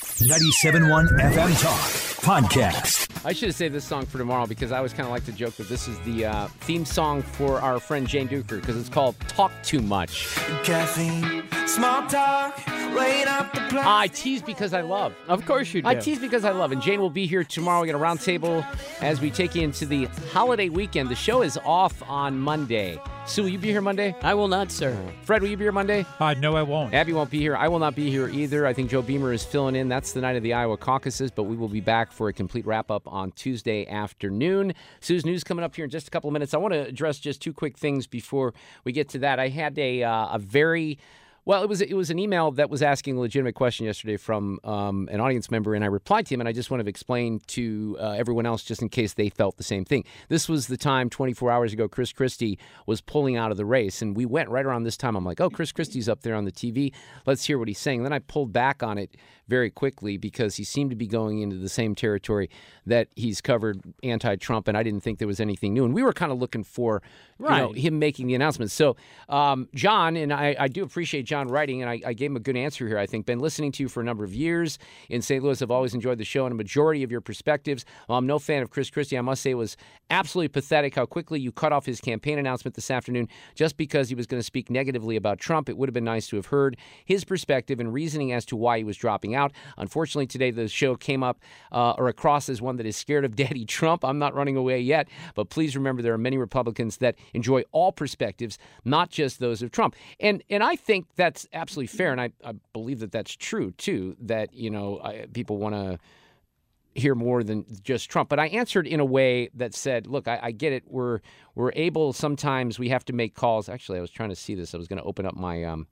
97.1 FM Talk Podcast. I should have saved this song for tomorrow because I always kind of like to joke that this is the uh, theme song for our friend Jane Dueker because it's called Talk Too Much. Caffeine, small talk, wait up the plan. I tease because I love. Of course you do. I tease because I love. And Jane will be here tomorrow. We got a roundtable as we take you into the holiday weekend. The show is off on Monday. Sue, will you be here Monday? I will not, sir. Fred, will you be here Monday? Uh, no, I won't. Abby won't be here. I will not be here either. I think Joe Beamer is filling in. That's the night of the Iowa caucuses, but we will be back for a complete wrap up on Tuesday afternoon. Sue's news coming up here in just a couple of minutes. I want to address just two quick things before we get to that. I had a uh, a very well, it was it was an email that was asking a legitimate question yesterday from um, an audience member, and I replied to him, and I just want to explain to uh, everyone else just in case they felt the same thing. This was the time 24 hours ago Chris Christie was pulling out of the race, and we went right around this time. I'm like, oh, Chris Christie's up there on the TV. Let's hear what he's saying. Then I pulled back on it very quickly because he seemed to be going into the same territory that he's covered anti-Trump, and I didn't think there was anything new. And we were kind of looking for you know, him making the announcement. So, um, John, and I, I do appreciate John writing, and I, I gave him a good answer here. I think been listening to you for a number of years in St. Louis. I've always enjoyed the show and a majority of your perspectives. While I'm no fan of Chris Christie, I must say it was absolutely pathetic how quickly you cut off his campaign announcement this afternoon just because he was going to speak negatively about Trump. It would have been nice to have heard his perspective and reasoning as to why he was dropping out. Unfortunately, today the show came up uh, or across as one that is scared of Daddy Trump. I'm not running away yet, but please remember there are many Republicans that enjoy all perspectives, not just those of Trump. And and I think that's absolutely fair, and I, I believe that that's true too. That you know I, people want to hear more than just Trump. But I answered in a way that said, "Look, I, I get it. We're we're able. Sometimes we have to make calls." Actually, I was trying to see this. I was going to open up my. Um,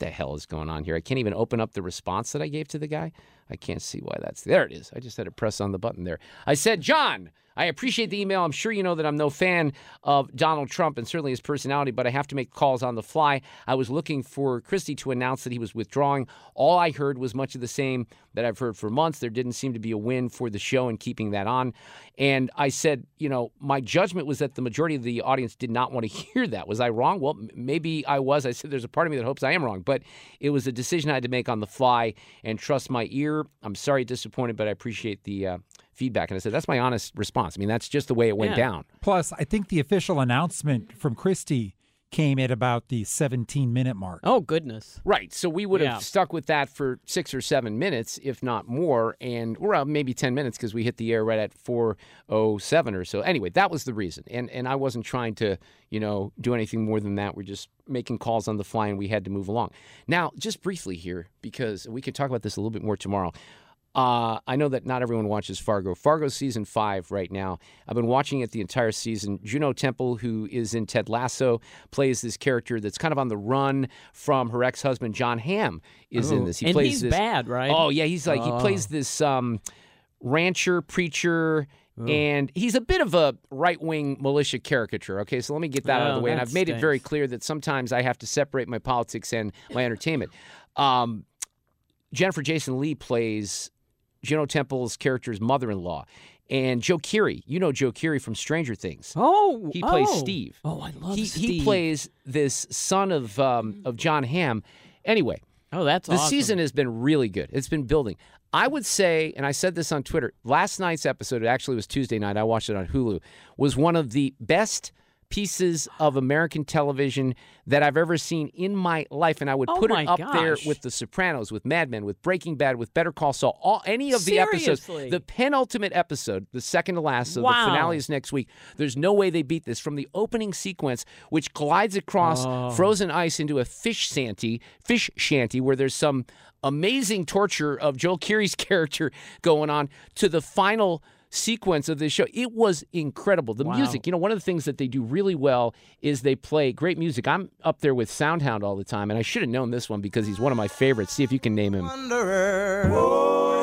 the hell is going on here? I can't even open up the response that I gave to the guy. I can't see why that's there. It is. I just had to press on the button there. I said, John, I appreciate the email. I'm sure you know that I'm no fan of Donald Trump and certainly his personality, but I have to make calls on the fly. I was looking for Christie to announce that he was withdrawing. All I heard was much of the same that I've heard for months. There didn't seem to be a win for the show and keeping that on. And I said, you know, my judgment was that the majority of the audience did not want to hear that. Was I wrong? Well, maybe I was. I said there's a part of me that hopes I am wrong, but it was a decision I had to make on the fly and trust my ear. I'm sorry, disappointed, but I appreciate the uh, feedback. And I said that's my honest response. I mean, that's just the way it went Yeah. down. Plus, I think the official announcement from Christie came at about the 17 minute mark. Oh goodness. Right. So we would have Yeah. stuck with that for six or seven minutes, if not more, and or uh, maybe ten minutes because we hit the air right at four oh seven or so. Anyway, that was the reason, and and I wasn't trying to you know do anything more than that. We're just making calls on the fly, and we had to move along. Now, just briefly here, because we can talk about this a little bit more tomorrow. Uh, I know that not everyone watches Fargo. Fargo's season five right now. I've been watching it the entire season. Juno Temple, who is in Ted Lasso, plays this character that's kind of on the run from her ex-husband John Hamm. Is in Oh. this? He And plays he's this. bad, right? Oh yeah, he's like he Oh. plays this um, rancher preacher. And he's a bit of a right wing militia caricature. Okay, so let me get that out of Oh, the way. And I've made it very clear that sometimes I have to separate my politics and my entertainment. Um, Jennifer Jason Leigh plays Juno Temple's character's mother-in-law, and Joe Keery. You know Joe Keery from Stranger Things. Oh, He plays oh. Steve. Oh, I love he, Steve. He plays this son of um, of John Hamm. Anyway, Oh, that's the awesome. season has been really good. It's been building. I would say, and I said this on Twitter, last night's episode, it actually was Tuesday night, I watched it on Hulu, was one of the best pieces of American television that I've ever seen in my life, and I would Oh put it up there with The Sopranos, with Mad Men, with Breaking Bad, with Better Call Saul. All any of the episodes, the penultimate episode, the second to last, so Wow. the finale is next week. There's no way they beat this from the opening sequence, which glides across Oh. frozen ice into a fish shanty, fish shanty, where there's some amazing torture of Joel Keery's character going on, to the final sequence of this show. It was incredible. The Wow. music, you know, one of the things that they do really well is they play great music. I'm up there with Soundhound all the time, and I should have known this one because he's one of my favorites. See if you can name him.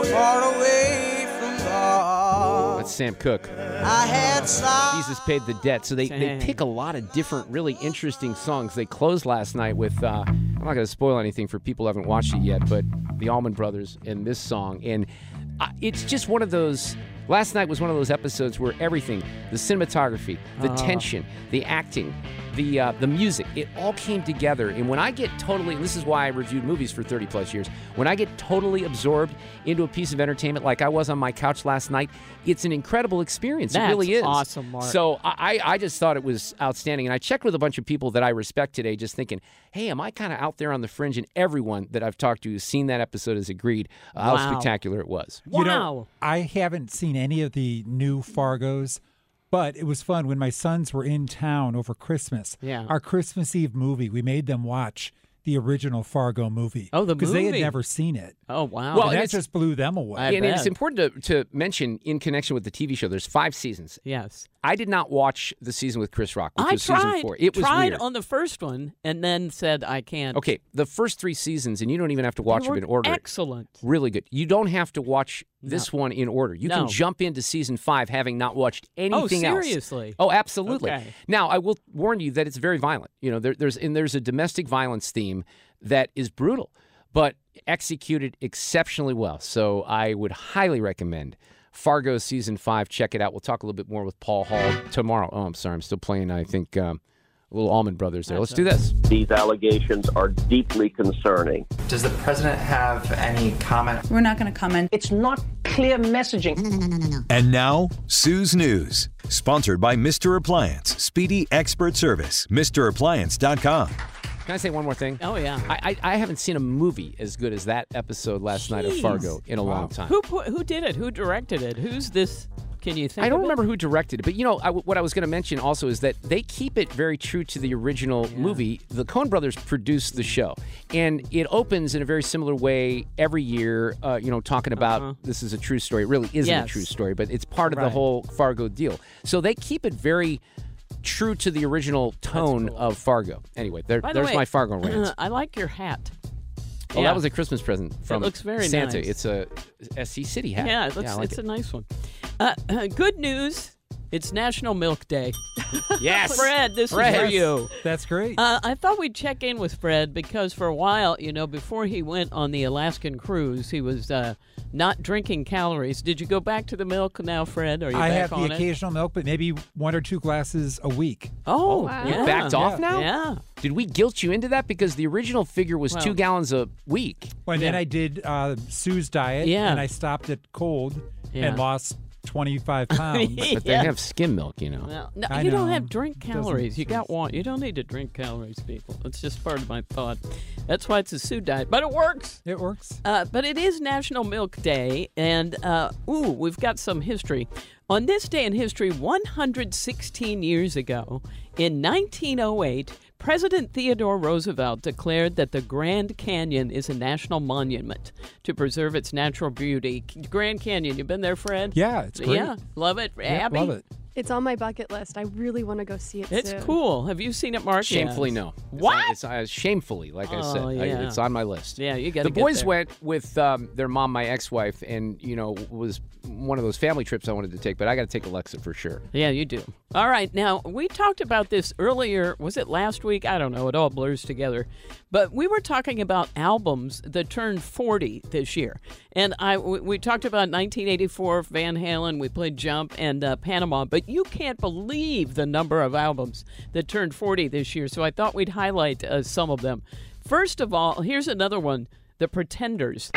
far away from God. That's Sam Cooke. I had. Jesus paid the debt. So they, they pick a lot of different, really interesting songs. They closed last night with, uh, I'm not going to spoil anything for people who haven't watched it yet, but the Allman Brothers and this song. And uh, it's just one of those. Last night was one of those episodes where everything, the cinematography, the tension, the acting, the uh, the music, it all came together. And when I get totally, and this is why I reviewed movies for 30 plus years, when I get totally absorbed into a piece of entertainment like I was on my couch last night, it's an incredible experience. That's it really is. awesome, Mark. So I, I just thought it was outstanding. And I checked with a bunch of people that I respect today, just thinking, hey, am I kind of out there on the fringe? And everyone that I've talked to who's seen that episode has agreed uh, how spectacular it was. You know, Wow. I haven't seen any of the new Fargos, but it was fun when my sons were in town over Christmas. Yeah. Our Christmas Eve movie, we made them watch the original Fargo movie. Oh, the Because they had never seen it. Oh wow. Well, and that just blew them away. I and it's important to, to mention in connection with the TV show, there's five seasons. yes. I did not watch the season with Chris Rock, which I was tried. season four. It was tried weird. on the first one and then said I can't. okay, the first three seasons, and you don't even have to watch them in order. Excellent. Really good. You don't have to watch this one in order. You No. can jump into season five having not watched oh, anything else. seriously? Oh, absolutely. Okay. Now, I will warn you that it's very violent. You know, there, there's and there's a domestic violence theme that is brutal, but executed exceptionally well. So I would highly recommend Fargo season five. Check it out. We'll talk a little bit more with Paul Hall tomorrow. Oh, I'm sorry, I'm still playing. I think um, a little Allman Brothers there. Let's do this. These allegations are deeply concerning. Does the president have any comment? We're not going to comment. It's not clear messaging. No, no, no, no, no. And now, Sue's News, sponsored by Mr. Appliance, speedy expert service, MrAppliance.com. Can I say one more thing? Oh yeah. I, I, I haven't seen a movie as good as that episode last night of Fargo in a long time. Who put, who did it? Who directed it? Who's this? Can you think? I don't of it? remember who directed it, but you know I, what I was going to mention also is that they keep it very true to the original movie. The Coen Brothers produced the show, and it opens in a very similar way every year. Uh, you know, talking about this is a true story. It really isn't Uh-huh. Yes. a true story, but it's part of the whole Fargo deal. So they keep it very true to the original tone of Fargo. Anyway, there, the there's way, my Fargo rant. I like your hat. Oh, Yeah. that was a Christmas present from looks very Santa. nice. It's a SC City hat. Yeah, it looks, I like it's it. a nice one. Uh, uh, good news. It's National Milk Day. Yes. Fred, this Fred. is for you. That's great. Uh, I thought we'd check in with Fred because for a while, you know, before he went on the Alaskan cruise, he was uh, not drinking calories. Did you go back to the milk now, Fred? Are you I back have on the it? occasional milk, but maybe one or two glasses a week. Oh, wow. yeah. You backed off now? Yeah. Did we guilt you into that? Because the original figure was two gallons a week. Well, and then Yeah. I did uh, Sue's diet, Yeah. and I stopped at cold Yeah. and lost 25 pounds. But they Yeah. have skim milk, you know. Well, no, I you don't have drink calories. You got taste- one. You don't need to drink calories, people. It's just part of my thought. That's why it's a Sue diet, but it works. It works. Uh, but it is National Milk Day, and uh, ooh, we've got some history. On this day in history, 116 years ago, in 1908, President Theodore Roosevelt declared that the Grand Canyon is a national monument to preserve its natural beauty. Grand Canyon, you've been there, Fred? Yeah, it's great. Yeah, love it. Yeah, Abby? love it. It's on my bucket list. I really want to go see it It's soon. cool. Have you seen it, Mark? Shamefully, Yes. no. What? on- It's, uh, shamefully, like I said. Oh, I- it's on my list. Yeah, you got The boys went with um, their mom, my ex-wife, and you know was one of those family trips I wanted to take. But I got to take Alexa for sure. Yeah, you do. All right. Now, we talked about this earlier. Was it last week? I don't know. It all blurs together. But we were talking about albums that turned 40 this year. And I, we, talked about 1984, Van Halen. We played Jump and uh, Panama. But you can't believe the number of albums that turned 40 this year. So I thought we'd highlight uh, some of them. First of all, here's another one The Pretenders.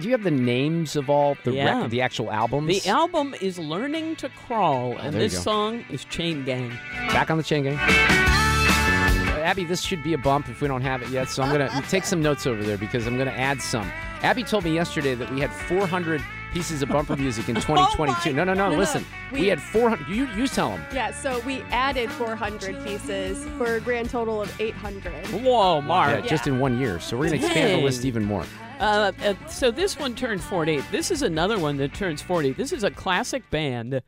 Do you, do do you have the names of all the Yeah. rec- the actual albums? The album is Learning to Crawl, and Oh, there this song is Chain Gang. Back on the chain gang. Abby, this should be a bump if we don't have it yet. So I'm gonna take some notes over there because I'm gonna add some. Abby told me yesterday that we had 400 pieces of bumper music in 2022. no, no, no, No, no, Listen, we, we- had 400. You you tell them. Yeah, so we added 400 pieces for a grand total of 800. Whoa, Mark. Yeah, just in one year. So we're gonna expand the list even more. Uh, uh, so this one turned 40. This is another one that turns 40. This is a classic band,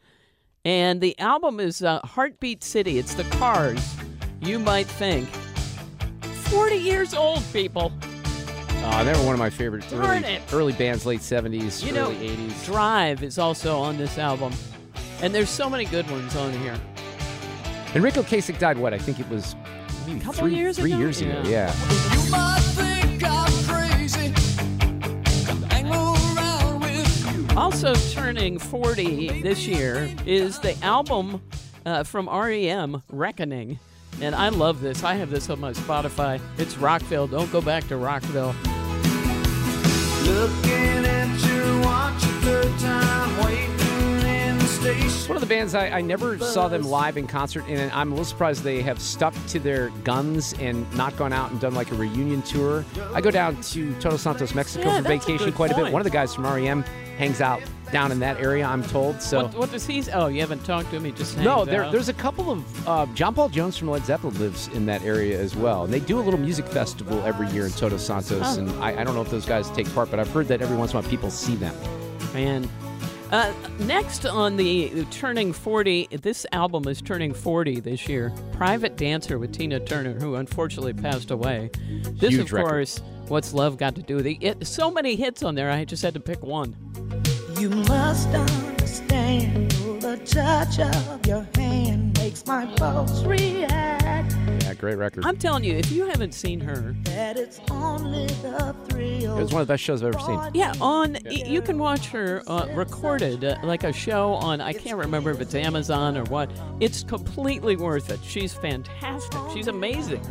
and the album is uh, Heartbeat City. It's the Cars. You might think 40 years old, people. Uh, they were one of my favorite Darn early, it. early bands, late 70s, You early know, 80s. Drive is also on this album, and there's so many good ones on here. Ric Ocasek died. What I think it was maybe Couple three years three ago? years ago. Yeah. Yeah. Also turning 40 this year is the album uh, from REM, Reckoning. And I love this. I have this on my Spotify. It's Rockville. Don't go back to Rockville. Looking at watch a time, waiting one of the bands I, I never saw them live in concert, and I'm a little surprised they have stuck to their guns and not gone out and done like a reunion tour. I go down to Todos Santos, Mexico Yeah, for that's a vacation good quite a bit. One of the guys from REM hangs out down in that area, I'm told. So. What, what does he? Oh, you haven't talked to him. He just no, there, out? there's a couple of uh, John Paul Jones from Led Zeppelin lives in that area as well, and they do a little music festival every year in Todos Santos. Oh. And I, I don't know if those guys take part, but I've heard that every once in a while people see them. Man. Uh, next on the turning 40, this album is turning 40 this year. Private Dancer with Tina Turner, who unfortunately passed away. This, Huge of record. course, What's Love Got to Do with It? it? So many hits on there, I just had to pick one. You must understand the touch of your hand makes my pulse react. Yeah, great record. I'm telling you, if you haven't seen her, That it's only the thrill. It was one of the best shows I've ever seen. yeah, on y- you can watch her uh, recorded uh, like a show on. I can't remember if it's Amazon or what. It's completely worth it. She's fantastic. She's amazing.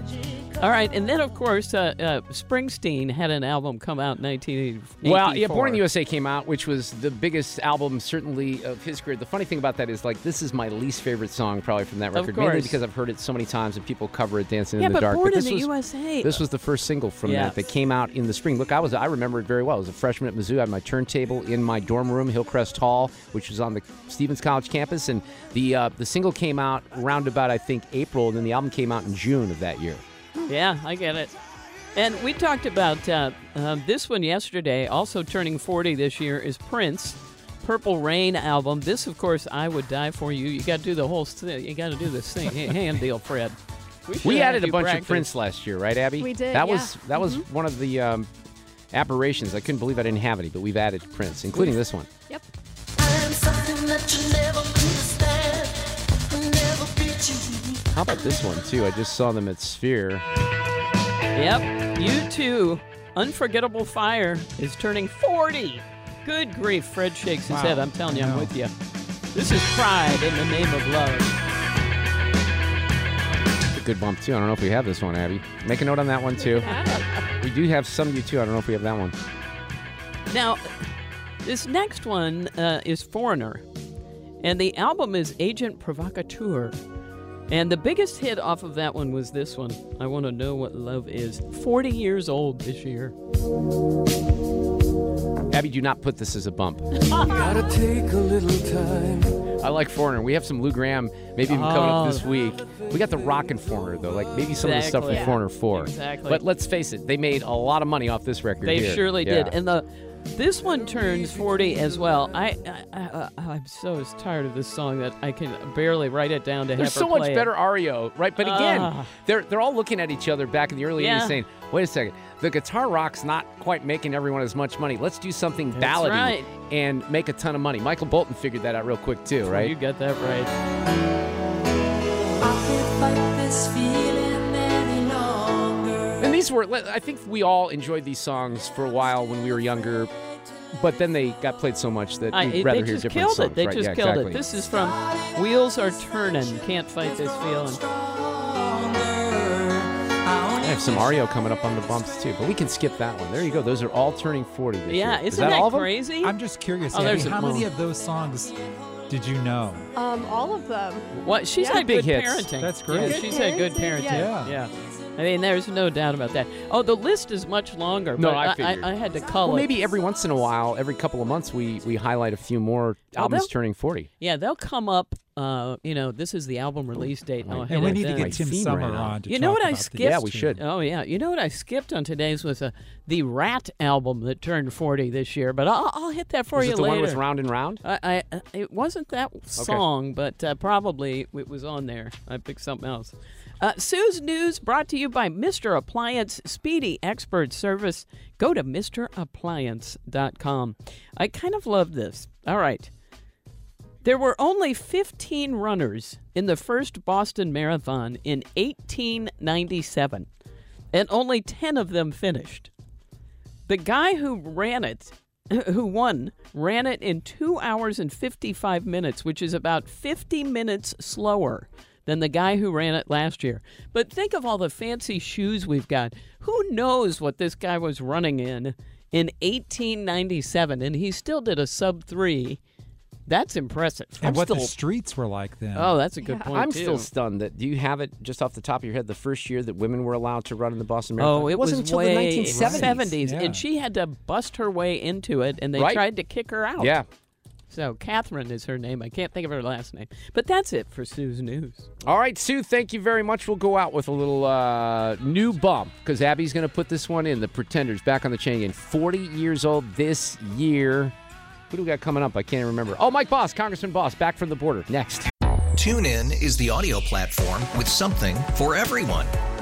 All right, and then of course uh, uh, Springsteen had an album come out in 1984. Well, yeah, Born in the USA came out, which was the biggest album certainly of his career. The funny thing about that is, like, this is my least favorite song probably from that record, mainly because I've heard it so many times and people cover it dancing Yeah, in the but dark. Born in this the was, USA. This was the first single from Yes. that that came out in the spring. Look, I was I remember it very well. I was a freshman at Mizzou. I had my turntable in my dorm room, Hillcrest Hall, which was on the Stephens College campus, and the uh, the single came out around about I think April, and then the album came out in June of that year. Yeah, I get it. And we talked about uh, uh, this one yesterday. Also turning 40 this year is Prince. Purple Rain album. This, of course, I would die for you. You got to do the whole thing. You got to do this thing. Hey, hand deal, Fred. should We added a bunch practice. of Prince last year, right, Abby? We did, That yeah. was that was Mm-hmm. one of the um, aberrations. I couldn't believe I didn't have any, but we've added Prince, including this one. Yep. How about this one too? I just saw them at Sphere. Yep. You too. Unforgettable Fire is turning 40. Good grief. Fred shakes his Wow. head. I'm telling you, I'm with you. This is Pride in the Name of Love. A good bump too. I don't know if we have this one, Abby. Make a note on that one too. We do have some U2. I don't know if we have that one. Now, this next one uh, is Foreigner, and the album is Agent Provocateur. And the biggest hit off of that one was this one. I want to know what love is. 40 years old this year. Abby, do not put this as a bump. Gotta take a little time. I like Foreigner. We have some Lou Gramm, maybe even coming up Oh. this week. We got the Rockin' Foreigner though, like maybe some of the stuff Exactly. from Foreigner Four. Exactly. But let's face it, they made a lot of money off this record. They here. surely Yeah. did. And the this one turns 40 as well. I, I, I I'm so tired of this song that I can barely write it down to There's have her so much it. better REO, right? But again, Ah. they're they're all looking at each other back in the early Yeah. 80s saying, wait a second, the guitar rock's not quite making everyone as much money. Let's do something ballady right. and make a ton of money. Michael Bolton figured that out real quick too, right? You got that right. These were, I think we all enjoyed these songs for a while when we were younger, but then they got played so much that I, we'd it- rather they hear just different killed songs. it. They right? just yeah, killed exactly. it. This is from Wheels Are Turning. Can't fight this feeling. I have some REO coming up on the bumps too, but we can skip that one. There you go. Those are all turning 40 this Yeah, year. isn't that, that all of them? crazy? I'm just curious, Oh, Abby, there's a- how many of those songs did you know? Um, all of them. What she's Yeah. had Big good hits. parenting. That's great. Yeah, Good she's had good parenting, parenting. yeah. Yeah. I mean, there's no doubt about that. Oh, the list is much longer. No, but I I, figured. I, had to call Well, it. maybe every once in a while, every couple of months, we we highlight a few more Oh, albums they'll- turning 40. Yeah, they'll come up. Uh, you know, this is the album release date. and I'll And we it need to get Tim theme Summer right on to You know talk what I skipped? these Yeah, we should. Oh yeah, you know what I skipped on today's was uh, the Ratt album that turned 40 this year. But I'll, I'll hit that for Was you it the later. one with Round and Round? I, I it wasn't that song, but uh, probably it was on there. I picked something else. Uh, Sue's News brought to you by Mr. Appliance Speedy Expert Service. Go to MrAppliance.com. I kind of love this. All right. There were only 15 runners in the first Boston Marathon in 1897, and only 10 of them finished. The guy who ran it, who won, ran it in 2 hours and 55 minutes, which is about 50 minutes slower than the guy who ran it last year. But think of all the fancy shoes we've got. Who knows what this guy was running in in 1897 and he still did a sub 3. That's impressive. And I'm what the streets were like then. Oh, that's a good point. I'm too. still stunned that. Do you have it just off the top of your head? The first year that women were allowed to run in the Boston Marathon. Oh, it wasn't was until way the 1970s. 70s, Yeah. and she had to bust her way into it, and they Right. tried to kick her out. Yeah. So Kathrine is her name. I can't think of her last name, but that's it for Sue's news. All right, Sue. Thank you very much. We'll go out with a little uh, new bump because Abby's going to put this one in. The Pretenders back on the chain again. 40 years old this year. Who do we got coming up? I can't remember. Oh, Mike Bost, Congressman Bost, back from the border. Next. TuneIn is the audio platform with something for everyone.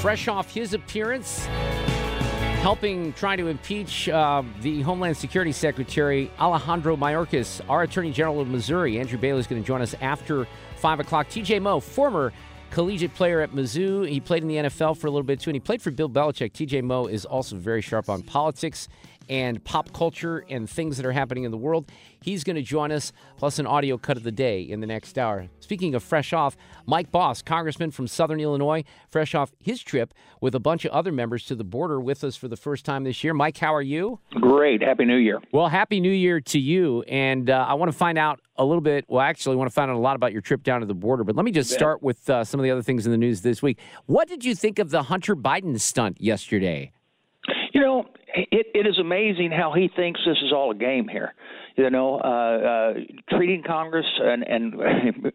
Fresh off his appearance, helping try to impeach uh, the Homeland Security Secretary Alejandro Mayorkas, our Attorney General of Missouri, Andrew Bailey, is going to join us after 5 o'clock. TJ Moe, former collegiate player at Mizzou. He played in the NFL for a little bit too, and he played for Bill Belichick. TJ Moe is also very sharp on politics and pop culture and things that are happening in the world. He's going to join us, plus an audio cut of the day in the next hour. Speaking of fresh off, Mike Bost, congressman from Southern Illinois, fresh off his trip with a bunch of other members to the border with us for the first time this year. Mike, how are you? Great. Happy New Year. Well, happy New Year to you. And uh, I want to find out a little bit. Well, actually, I want to find out a lot about your trip down to the border. But let me just start with uh, some of the other things in the news this week. What did you think of the Hunter Biden stunt yesterday? You know, it, it is amazing how he thinks this is all a game here. You know, uh, uh, treating Congress and and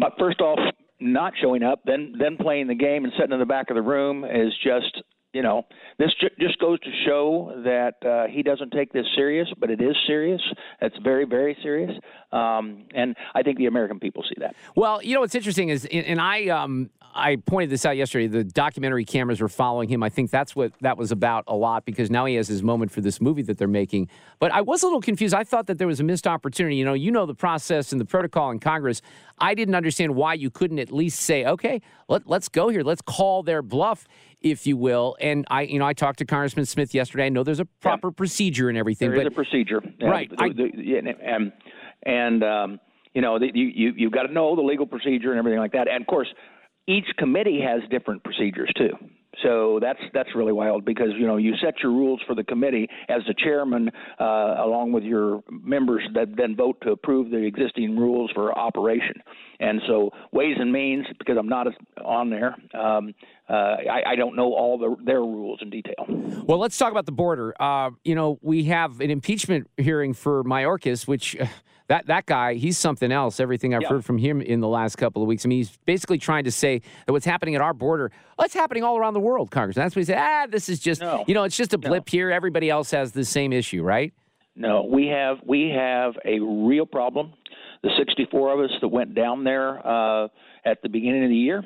but first off, not showing up, then then playing the game and sitting in the back of the room is just you know this ju- just goes to show that uh, he doesn't take this serious, but it is serious. It's very very serious, um, and I think the American people see that. Well, you know what's interesting is, and I um I pointed this out yesterday. The documentary cameras were following him. I think that's what that was about a lot because now he has his moment for this movie that they're making. But I was a little confused. I thought that there was a missed opportunity. You know, you know the process and the protocol in Congress. I didn't understand why you couldn't at least say, okay, let, let's go here. Let's call their bluff, if you will. And I, you know, I talked to Congressman Smith yesterday. I know there's a proper procedure and everything, There is but a procedure, Right. The- and and um, you know, you you you've got to know the legal procedure and everything like that. And of course, each committee has different procedures too. So that's that's really wild because you know you set your rules for the committee as the chairman, uh, along with your members that then vote to approve the existing rules for operation. And so Ways and Means, because I'm not on there, um, uh, I, I don't know all the, their rules in detail. Well, let's talk about the border. Uh, you know, we have an impeachment hearing for Mayorkas, which. That that guy, he's something else. Everything I've Yeah. heard from him in the last couple of weeks. I mean, he's basically trying to say that what's happening at our border, well, it's happening all around the world, Congressman. That's what he said. Ah, this is just, No. you know, it's just a blip here. Everybody else has the same issue, right? No, we have we have a real problem. The 64 of us that went down there uh, at the beginning of the year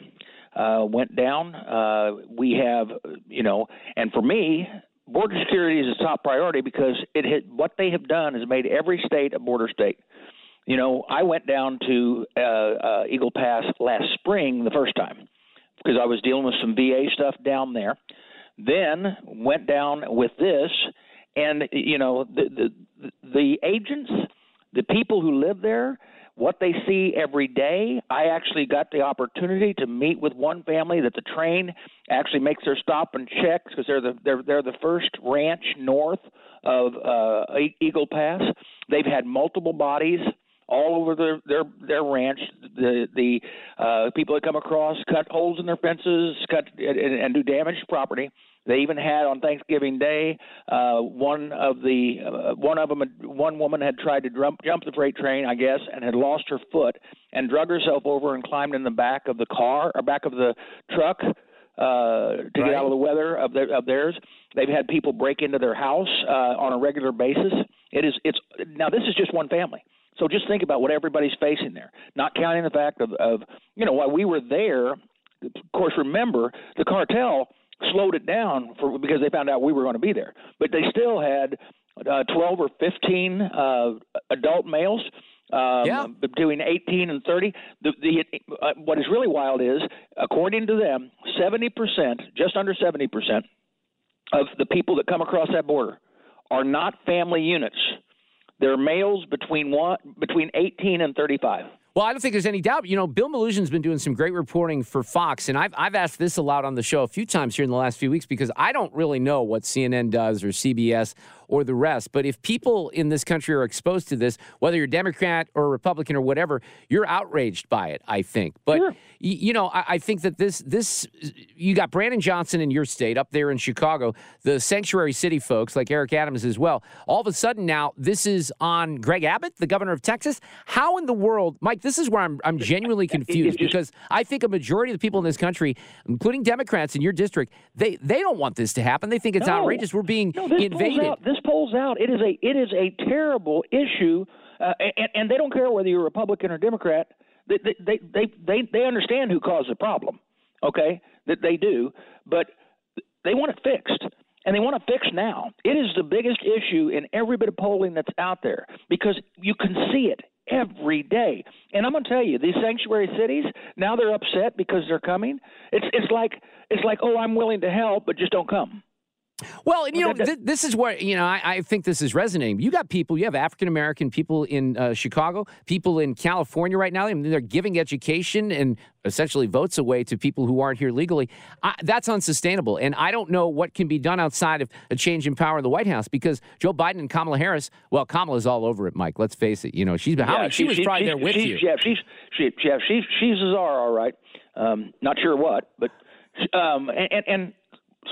uh, went down. Uh, we have, you know, and for me, border security is a top priority because it had, what they have done has made every state a border state. You know, I went down to uh, uh, Eagle Pass last spring the first time because I was dealing with some VA stuff down there. Then went down with this, and you know the the the agents, the people who live there, what they see every day. I actually got the opportunity to meet with one family that the train actually makes their stop and checks because they're the they're they're the first ranch north of uh, Eagle Pass. They've had multiple bodies all over their their their ranch. The the uh, people that come across cut holes in their fences, cut and, and do damage to property. They even had on Thanksgiving Day uh, one of the uh, one of them one woman had tried to jump jump the freight train, I guess, and had lost her foot and drug herself over and climbed in the back of the car or back of the truck uh, to get out of the weather of, their, of theirs. They've had people break into their house uh, on a regular basis. It is it's now this is just one family. So just think about what everybody's facing there. Not counting the fact of, of you know while we were there. Of course, remember the cartel slowed it down for because they found out we were going to be there. But they still had uh, 12 or 15 uh, adult males. Um, between 18 and 30. The, the uh, what is really wild is, according to them, 70 percent, just under 70 percent, of the people that come across that border are not family units. They're males between one between 18 and 35. Well, I don't think there's any doubt. You know, Bill Melugin's been doing some great reporting for Fox, and I've, I've asked this aloud on the show a few times here in the last few weeks because I don't really know what CNN does or CBS or the rest. But if people in this country are exposed to this, whether you're Democrat or Republican or whatever, you're outraged by it, I think. But, y- you know, I, I think that this, this, you got Brandon Johnson in your state up there in Chicago, the sanctuary city folks like Eric Adams as well. All of a sudden now, this is on Greg Abbott, the governor of Texas. How in the world, Mike, this is where I'm, I'm genuinely confused because I think a majority of the people in this country, including Democrats in your district, they, they don't want this to happen. They think it's No. outrageous. We're being No, invaded. Out, this pulls out. It is a it is a terrible issue, uh, and, and they don't care whether you're Republican or Democrat. They they they they they, understand who caused the problem. Okay, that they do, but they want it fixed. And they want it fixed now. It is the biggest issue in every bit of polling that's out there because you can see it every day. And I'm going to tell you, these sanctuary cities now they're upset because they're coming. It's it's like it's like oh, I'm willing to help, but just don't come. Well, and you know, th- this is where you know I, I think this is resonating. You got people, you have African American people in uh, Chicago, people in California right now. I mean, they're giving education and essentially votes away to people who aren't here legally. I, that's unsustainable, and I don't know what can be done outside of a change in power in the White House because Joe Biden and Kamala Harris. Well, Kamala's all over it, Mike. Let's face it. You know, she's been Yeah, many- she, was probably she's, there with you. Yeah, she's she, yeah, she's she's a czar, all right. Um, not sure what, but um, and, and and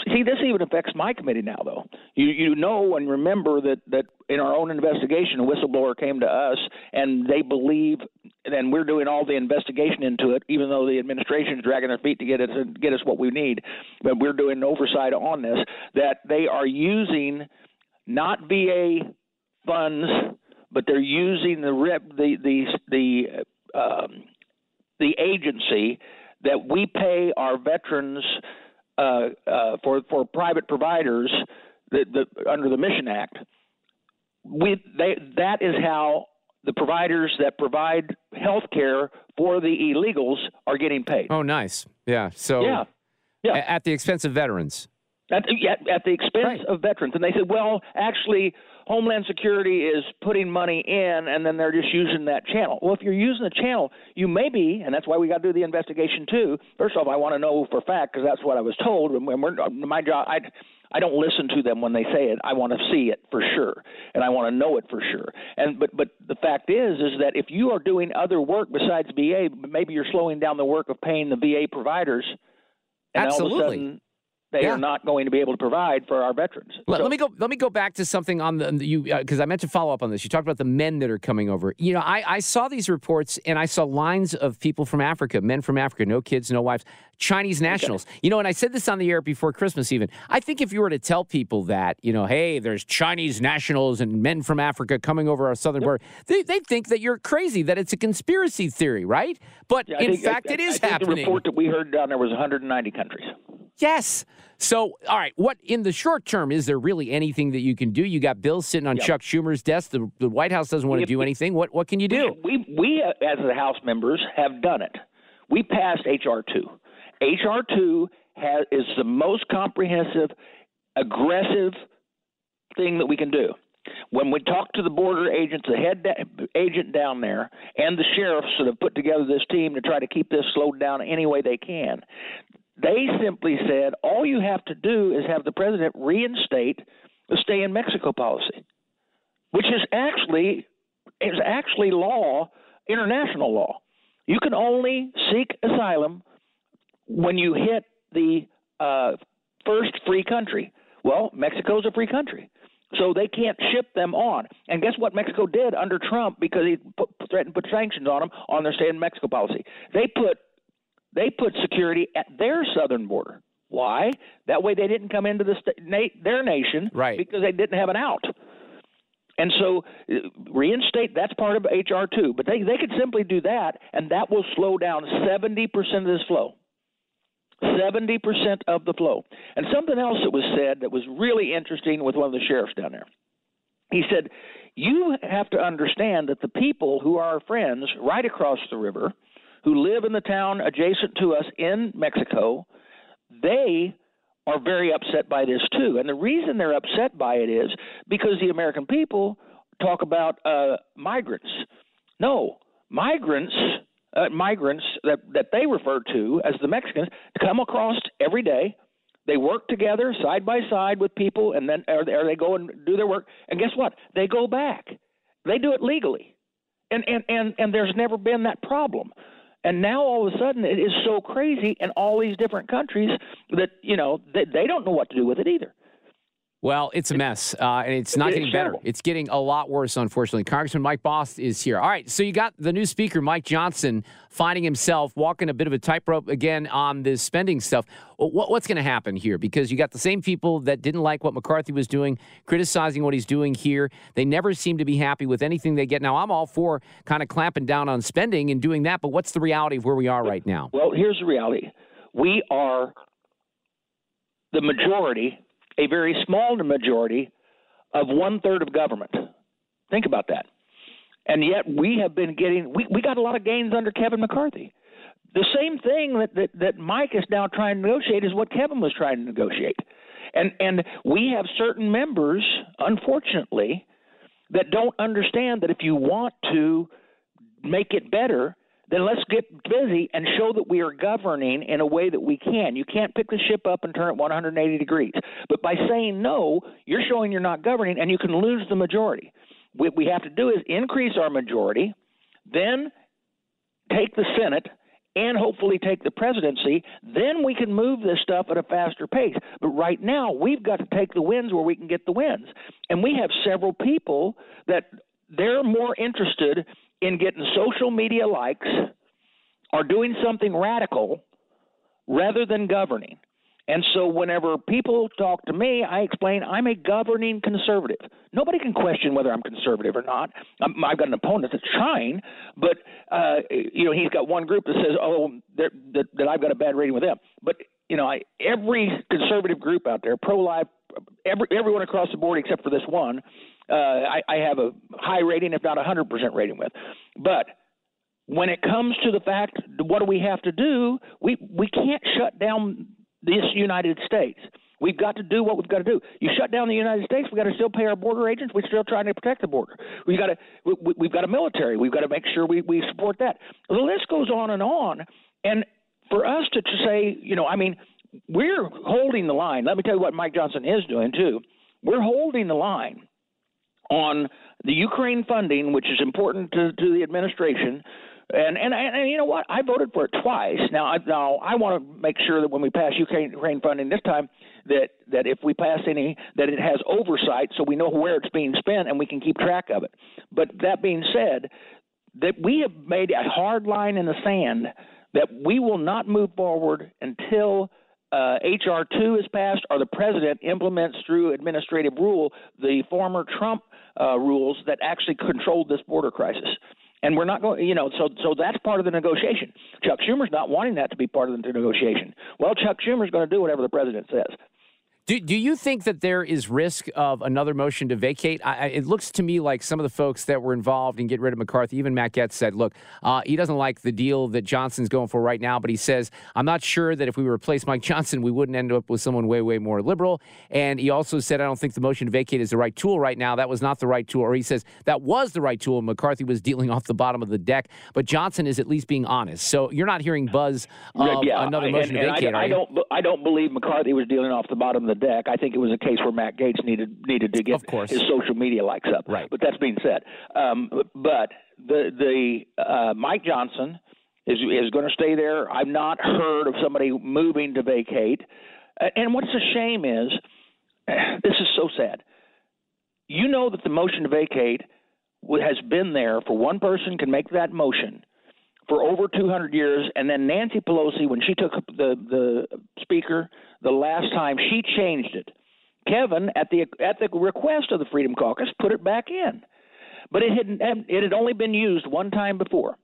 see, this even affects my committee now, though. You you know and remember that that in our own investigation, a whistleblower came to us, and they believe, and we're doing all the investigation into it, even though the administration is dragging their feet to get us get us what we need, but we're doing oversight on this. That they are using not VA funds, but they're using the rep the the the um, the agency that we pay our veterans Uh, uh, for for private providers that, that under the Mission Act. We they that is how the providers that provide health care for the illegals are getting paid. Oh, nice. Yeah. So Yeah. Yeah. at the expense of veterans. At, at, at the expense of veterans. And they said, well, actually, Homeland Security is putting money in, and then they're just using that channel. Well, if you're using the channel, you may be, and that's why we got to do the investigation too. First off, I want to know for fact because that's what I was told. And when we're, my job, I, I don't listen to them when they say it. I want to see it for sure, and I want to know it for sure. And but but the fact is, is that if you are doing other work besides VA, maybe you're slowing down the work of paying the VA providers and Absolutely. all of a sudden they Yeah. are not going to be able to provide for our veterans. Let, So- let me go. Let me go back to something on the you uh, because I meant to follow up on this. You talked about the men that are coming over. You know, I, I saw these reports and I saw lines of people from Africa, men from Africa, no kids, no wives, Chinese nationals. You know, and I said this on the air before Christmas. Even I think if you were to tell people that, you know, hey, there's Chinese nationals and men from Africa coming over our southern border, they they think that you're crazy, that it's a conspiracy theory, right? But Yeah, in think- fact, I- it is I happening. The report that we heard down there was 190 countries. Yes. So, all right, what in the short term is there really anything that you can do? You got bills sitting on Yeah. Chuck Schumer's desk. The, the White House doesn't want to do anything. What what can you do? We we uh, as the House members have done it. We passed HR two. HR two has is the most comprehensive, aggressive thing that we can do. When we talk to the border agents, the head da- agent down there, and the sheriffs that have put together this team to try to keep this slowed down any way they can, they simply said all you have to do is have the president reinstate the stay in Mexico policy, which is actually is actually law, international law. You can only seek asylum when you hit the uh, first free country. Well, Mexico's a free country, so they can't ship them on. And guess what Mexico did under Trump because he put, threatened to put sanctions on them on their stay in Mexico policy? They put they put security at their southern border. Why? That way they didn't come into the their nation, right? Because they didn't have an out. And so uh, reinstate that's part of HR two, but they they could simply do that, and that will slow down seventy percent of this flow. Seventy percent of the flow. And something else that was said that was really interesting with one of the sheriffs down there. He said, "You have to understand that the people who are our friends right across the river, who live in the town adjacent to us in Mexico, they are very upset by this too. And the reason they're upset by it is because the American people talk about uh, migrants. No, migrants, uh, migrants that that they refer to as the Mexicans come across every day. They work together side by side with people, and then or, or they go and do their work. And guess what? They go back. They do it legally, and and and and there's never been that problem. And now all of a sudden it is so crazy in all these different countries that you know they, they don't know what to do with it either. Well, it's a mess, uh, and it's not It's getting better. It's getting a lot worse, unfortunately. Congressman Mike Bost is here. All right, so you got the new speaker, Mike Johnson, finding himself walking a bit of a tightrope again on this spending stuff. What, what's going to happen here? Because you got the same people that didn't like what McCarthy was doing, criticizing what he's doing here. They never seem to be happy with anything they get. Now, I'm all for kind of clamping down on spending and doing that, but what's the reality of where we are right now? Well, here's the reality: we are the majority, a very small majority of one third of government. Think about that. And yet we have been getting we, we got a lot of gains under Kevin McCarthy. The same thing that, that, that Mike is now trying to negotiate is what Kevin was trying to negotiate. And and we have certain members, unfortunately, that don't understand that if you want to make it better, then let's get busy and show that we are governing in a way that we can. You can't pick the ship up and turn it 180 degrees. But by saying no, you're showing you're not governing and you can lose the majority. What we have to do is increase our majority, then take the Senate and hopefully take the presidency, then we can move this stuff at a faster pace. But right now, we've got to take the wins where we can get the wins. And we have several people that they're more interested in getting social media likes or doing something radical rather than governing. And so whenever people talk to me, I explain I'm a governing conservative. Nobody can question whether I'm conservative or not. I'm, I've got an opponent that's trying, but uh, you know he's got one group that says, "Oh, that, that I've got a bad rating with them." But you know, I, every conservative group out there, pro-life, every, everyone across the board except for this one, uh, I, I have a high rating, if not a hundred percent rating with. But when it comes to the fact, what do we have to do? We we can't shut down this United States. We've got to do what we've got to do. You shut down the United States, we've got to still pay our border agents. We're still trying to protect the border. We've got to we, we've got a military. We've got to make sure we, we support that. The list goes on and on. And for us to say, you know, I mean, we're holding the line. Let me tell you what Mike Johnson is doing too. We're holding the line on the Ukraine funding, which is important to, to the administration, And, and and you know what? I voted for it twice. Now, I, now I want to make sure that when we pass Ukraine, Ukraine funding this time, that that if we pass any, that it has oversight, so we know where it's being spent and we can keep track of it. But that being said, that we have made a hard line in the sand that we will not move forward until uh, HR 2 is passed or the president implements through administrative rule the former Trump uh, rules that actually controlled this border crisis. And we're not going, you know, so so that's part of the negotiation. Chuck Schumer's not wanting that to be part of the negotiation. Well, Chuck Schumer's going to do whatever the president says. Do, do you think that there is risk of another motion to vacate? I, it looks to me like some of the folks that were involved in getting rid of McCarthy, even Matt Gaetz said, look, uh, he doesn't like the deal that Johnson's going for right now, but he says, I'm not sure that if we replace Mike Johnson, we wouldn't end up with someone way, way more liberal. And he also said, I don't think the motion to vacate is the right tool right now. That was not the right tool. Or he says, that was the right tool. McCarthy was dealing off the bottom of the deck, but Johnson is at least being honest. So you're not hearing buzz of yeah, another motion and, to vacate, and I, I don't, I don't believe McCarthy was dealing off the bottom of the deck. I think it was a case where Matt Gaetz needed needed to get Of course. his social media likes up. Right. But that's being said. Um, but the the uh, Mike Johnson is is going to stay there. I've not heard of somebody moving to vacate. And what's a shame is this is so sad. You know that the motion to vacate has been there for one person can make that motion for over 200 years, and then Nancy Pelosi, when she took the the speaker the last time, she changed it. Kevin, at the at the request of the Freedom Caucus, put it back in, but it had it had only been used one time before,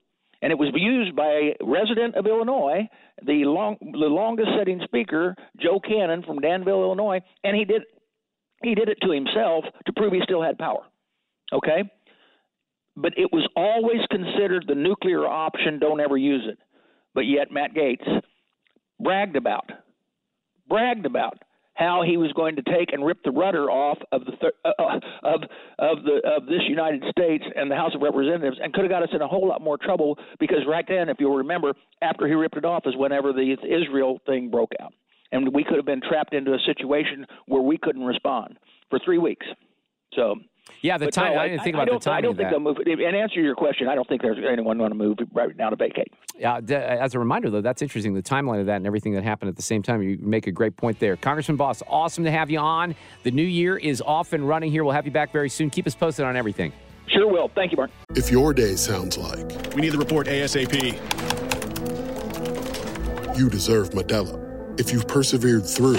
and it was used by a resident of Illinois, the long the longest sitting speaker, Joe Cannon from Danville, Illinois, and he did he did it to himself to prove he still had power. Okay, but it was always considered the nuclear option. Don't ever use it. But yet Matt Gaetz bragged about bragged about how he was going to take and rip the rudder off of the th- uh, uh, of of the of this United States and the House of Representatives, and could have got us in a whole lot more trouble because right then, if you'll remember, after he ripped it off is whenever the Israel thing broke out, and we could have been trapped into a situation where we couldn't respond for three weeks. So. Yeah, the but time. no, I didn't think I about don't, the timing I don't think that. they'll move. And answer your question, I don't think there's anyone going to move right now to vacate. Yeah, d- as a reminder, though, that's interesting. The timeline of that and everything that happened at the same time. You make a great point there. Congressman Bost, awesome to have you on. The new year is off and running here. We'll have you back very soon. Keep us posted on everything. Sure will. Thank you, Mark. If your day sounds like We need the report ASAP. you deserve Modelo, if you've persevered through,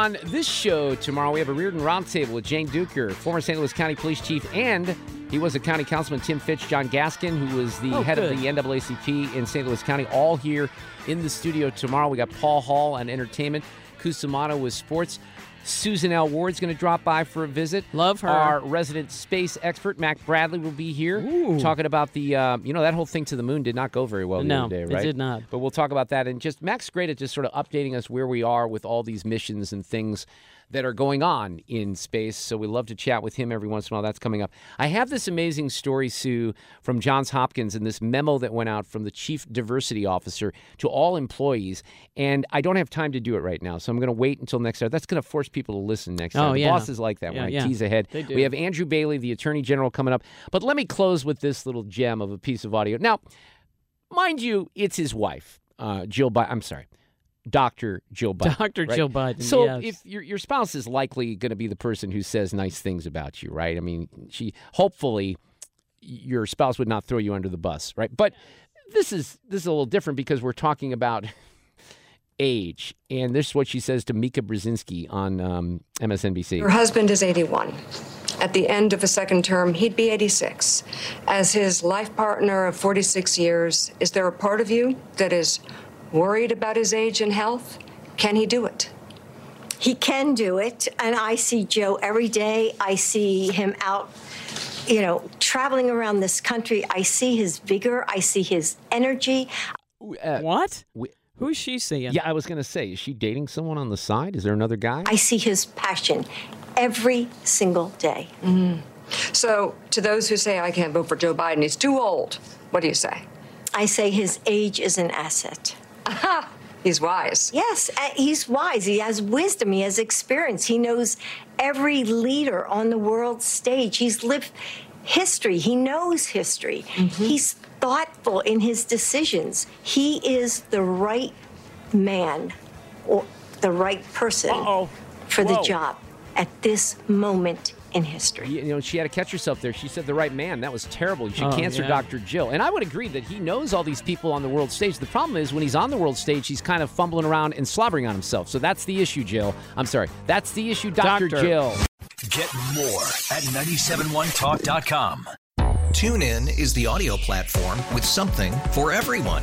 On this show tomorrow, we have a Reardon Roundtable with Jane Dueker, former St. Louis County Police Chief, and he was a county councilman, Tim Fitch, John Gaskin, who was the Oh, head good. of the NAACP in St. Louis County, all here in the studio tomorrow. We got Paul Hall on entertainment, Kusamato with sports. Susan L. Ward's going to drop by for a visit. Love her. Our resident space expert, Mac Bradley, will be here talking about the, uh, you know, that whole thing to the moon did not go very well the No, other day, it did not. But we'll talk about that. And just Mac's great at just sort of updating us where we are with all these missions and things that are going on in space. So we love to chat with him every once in a while. That's coming up. I have this amazing story, Sue, from Johns Hopkins and this memo that went out from the chief diversity officer to all employees. And I don't have time to do it right now. So I'm going to wait until next hour. That's going to force people to listen next time. Oh, the yeah. bosses like that Yeah, when I yeah. tease ahead. We have Andrew Bailey, the attorney general, coming up. But let me close with this little gem of a piece of audio. Now, mind you, it's his wife, uh, Jill Biden. I'm sorry, Dr. Jill Biden. Dr. right? Jill Biden, So yes. if your your spouse is likely going to be the person who says nice things about you, right? I mean, she hopefully your spouse would not throw you under the bus, right? But this is this is a little different because we're talking about age, and this is what she says to Mika Brzezinski on um, MSNBC. Her husband is 81. At the end of a second term, he'd be 86. As his life partner of 46 years, is there a part of you that is worried about his age and health? Can he do it? He can do it. And I see Joe every day. I see him out, you know, traveling around this country. I see his vigor. I see his energy. Uh, what? Who's she seeing? Yeah, I was going to say, is she dating someone on the side? Is there another guy? I see his passion every single day. Mm-hmm. So, to those who say I can't vote for Joe Biden, he's too old, what do you say? I say his age is an asset. Aha! He's wise. Yes, uh, he's wise. He has wisdom. He has experience. He knows every leader on the world stage. He's lived history. He knows history. Mm-hmm. He's thoughtful in his decisions. He is the right man or the right person Uh-oh. for Whoa. the job at this moment in history. You know, she had to catch herself there. She said the right man. That was terrible. You should Oh, cancel yeah. Dr. Jill. And I would agree that he knows all these people on the world stage. The problem is when he's on the world stage, he's kind of fumbling around and slobbering on himself. So that's the issue, Jill. I'm sorry. That's the issue, Dr. Doctor. Jill. Get more at 971talk.com. Tune in is the audio platform with something for everyone.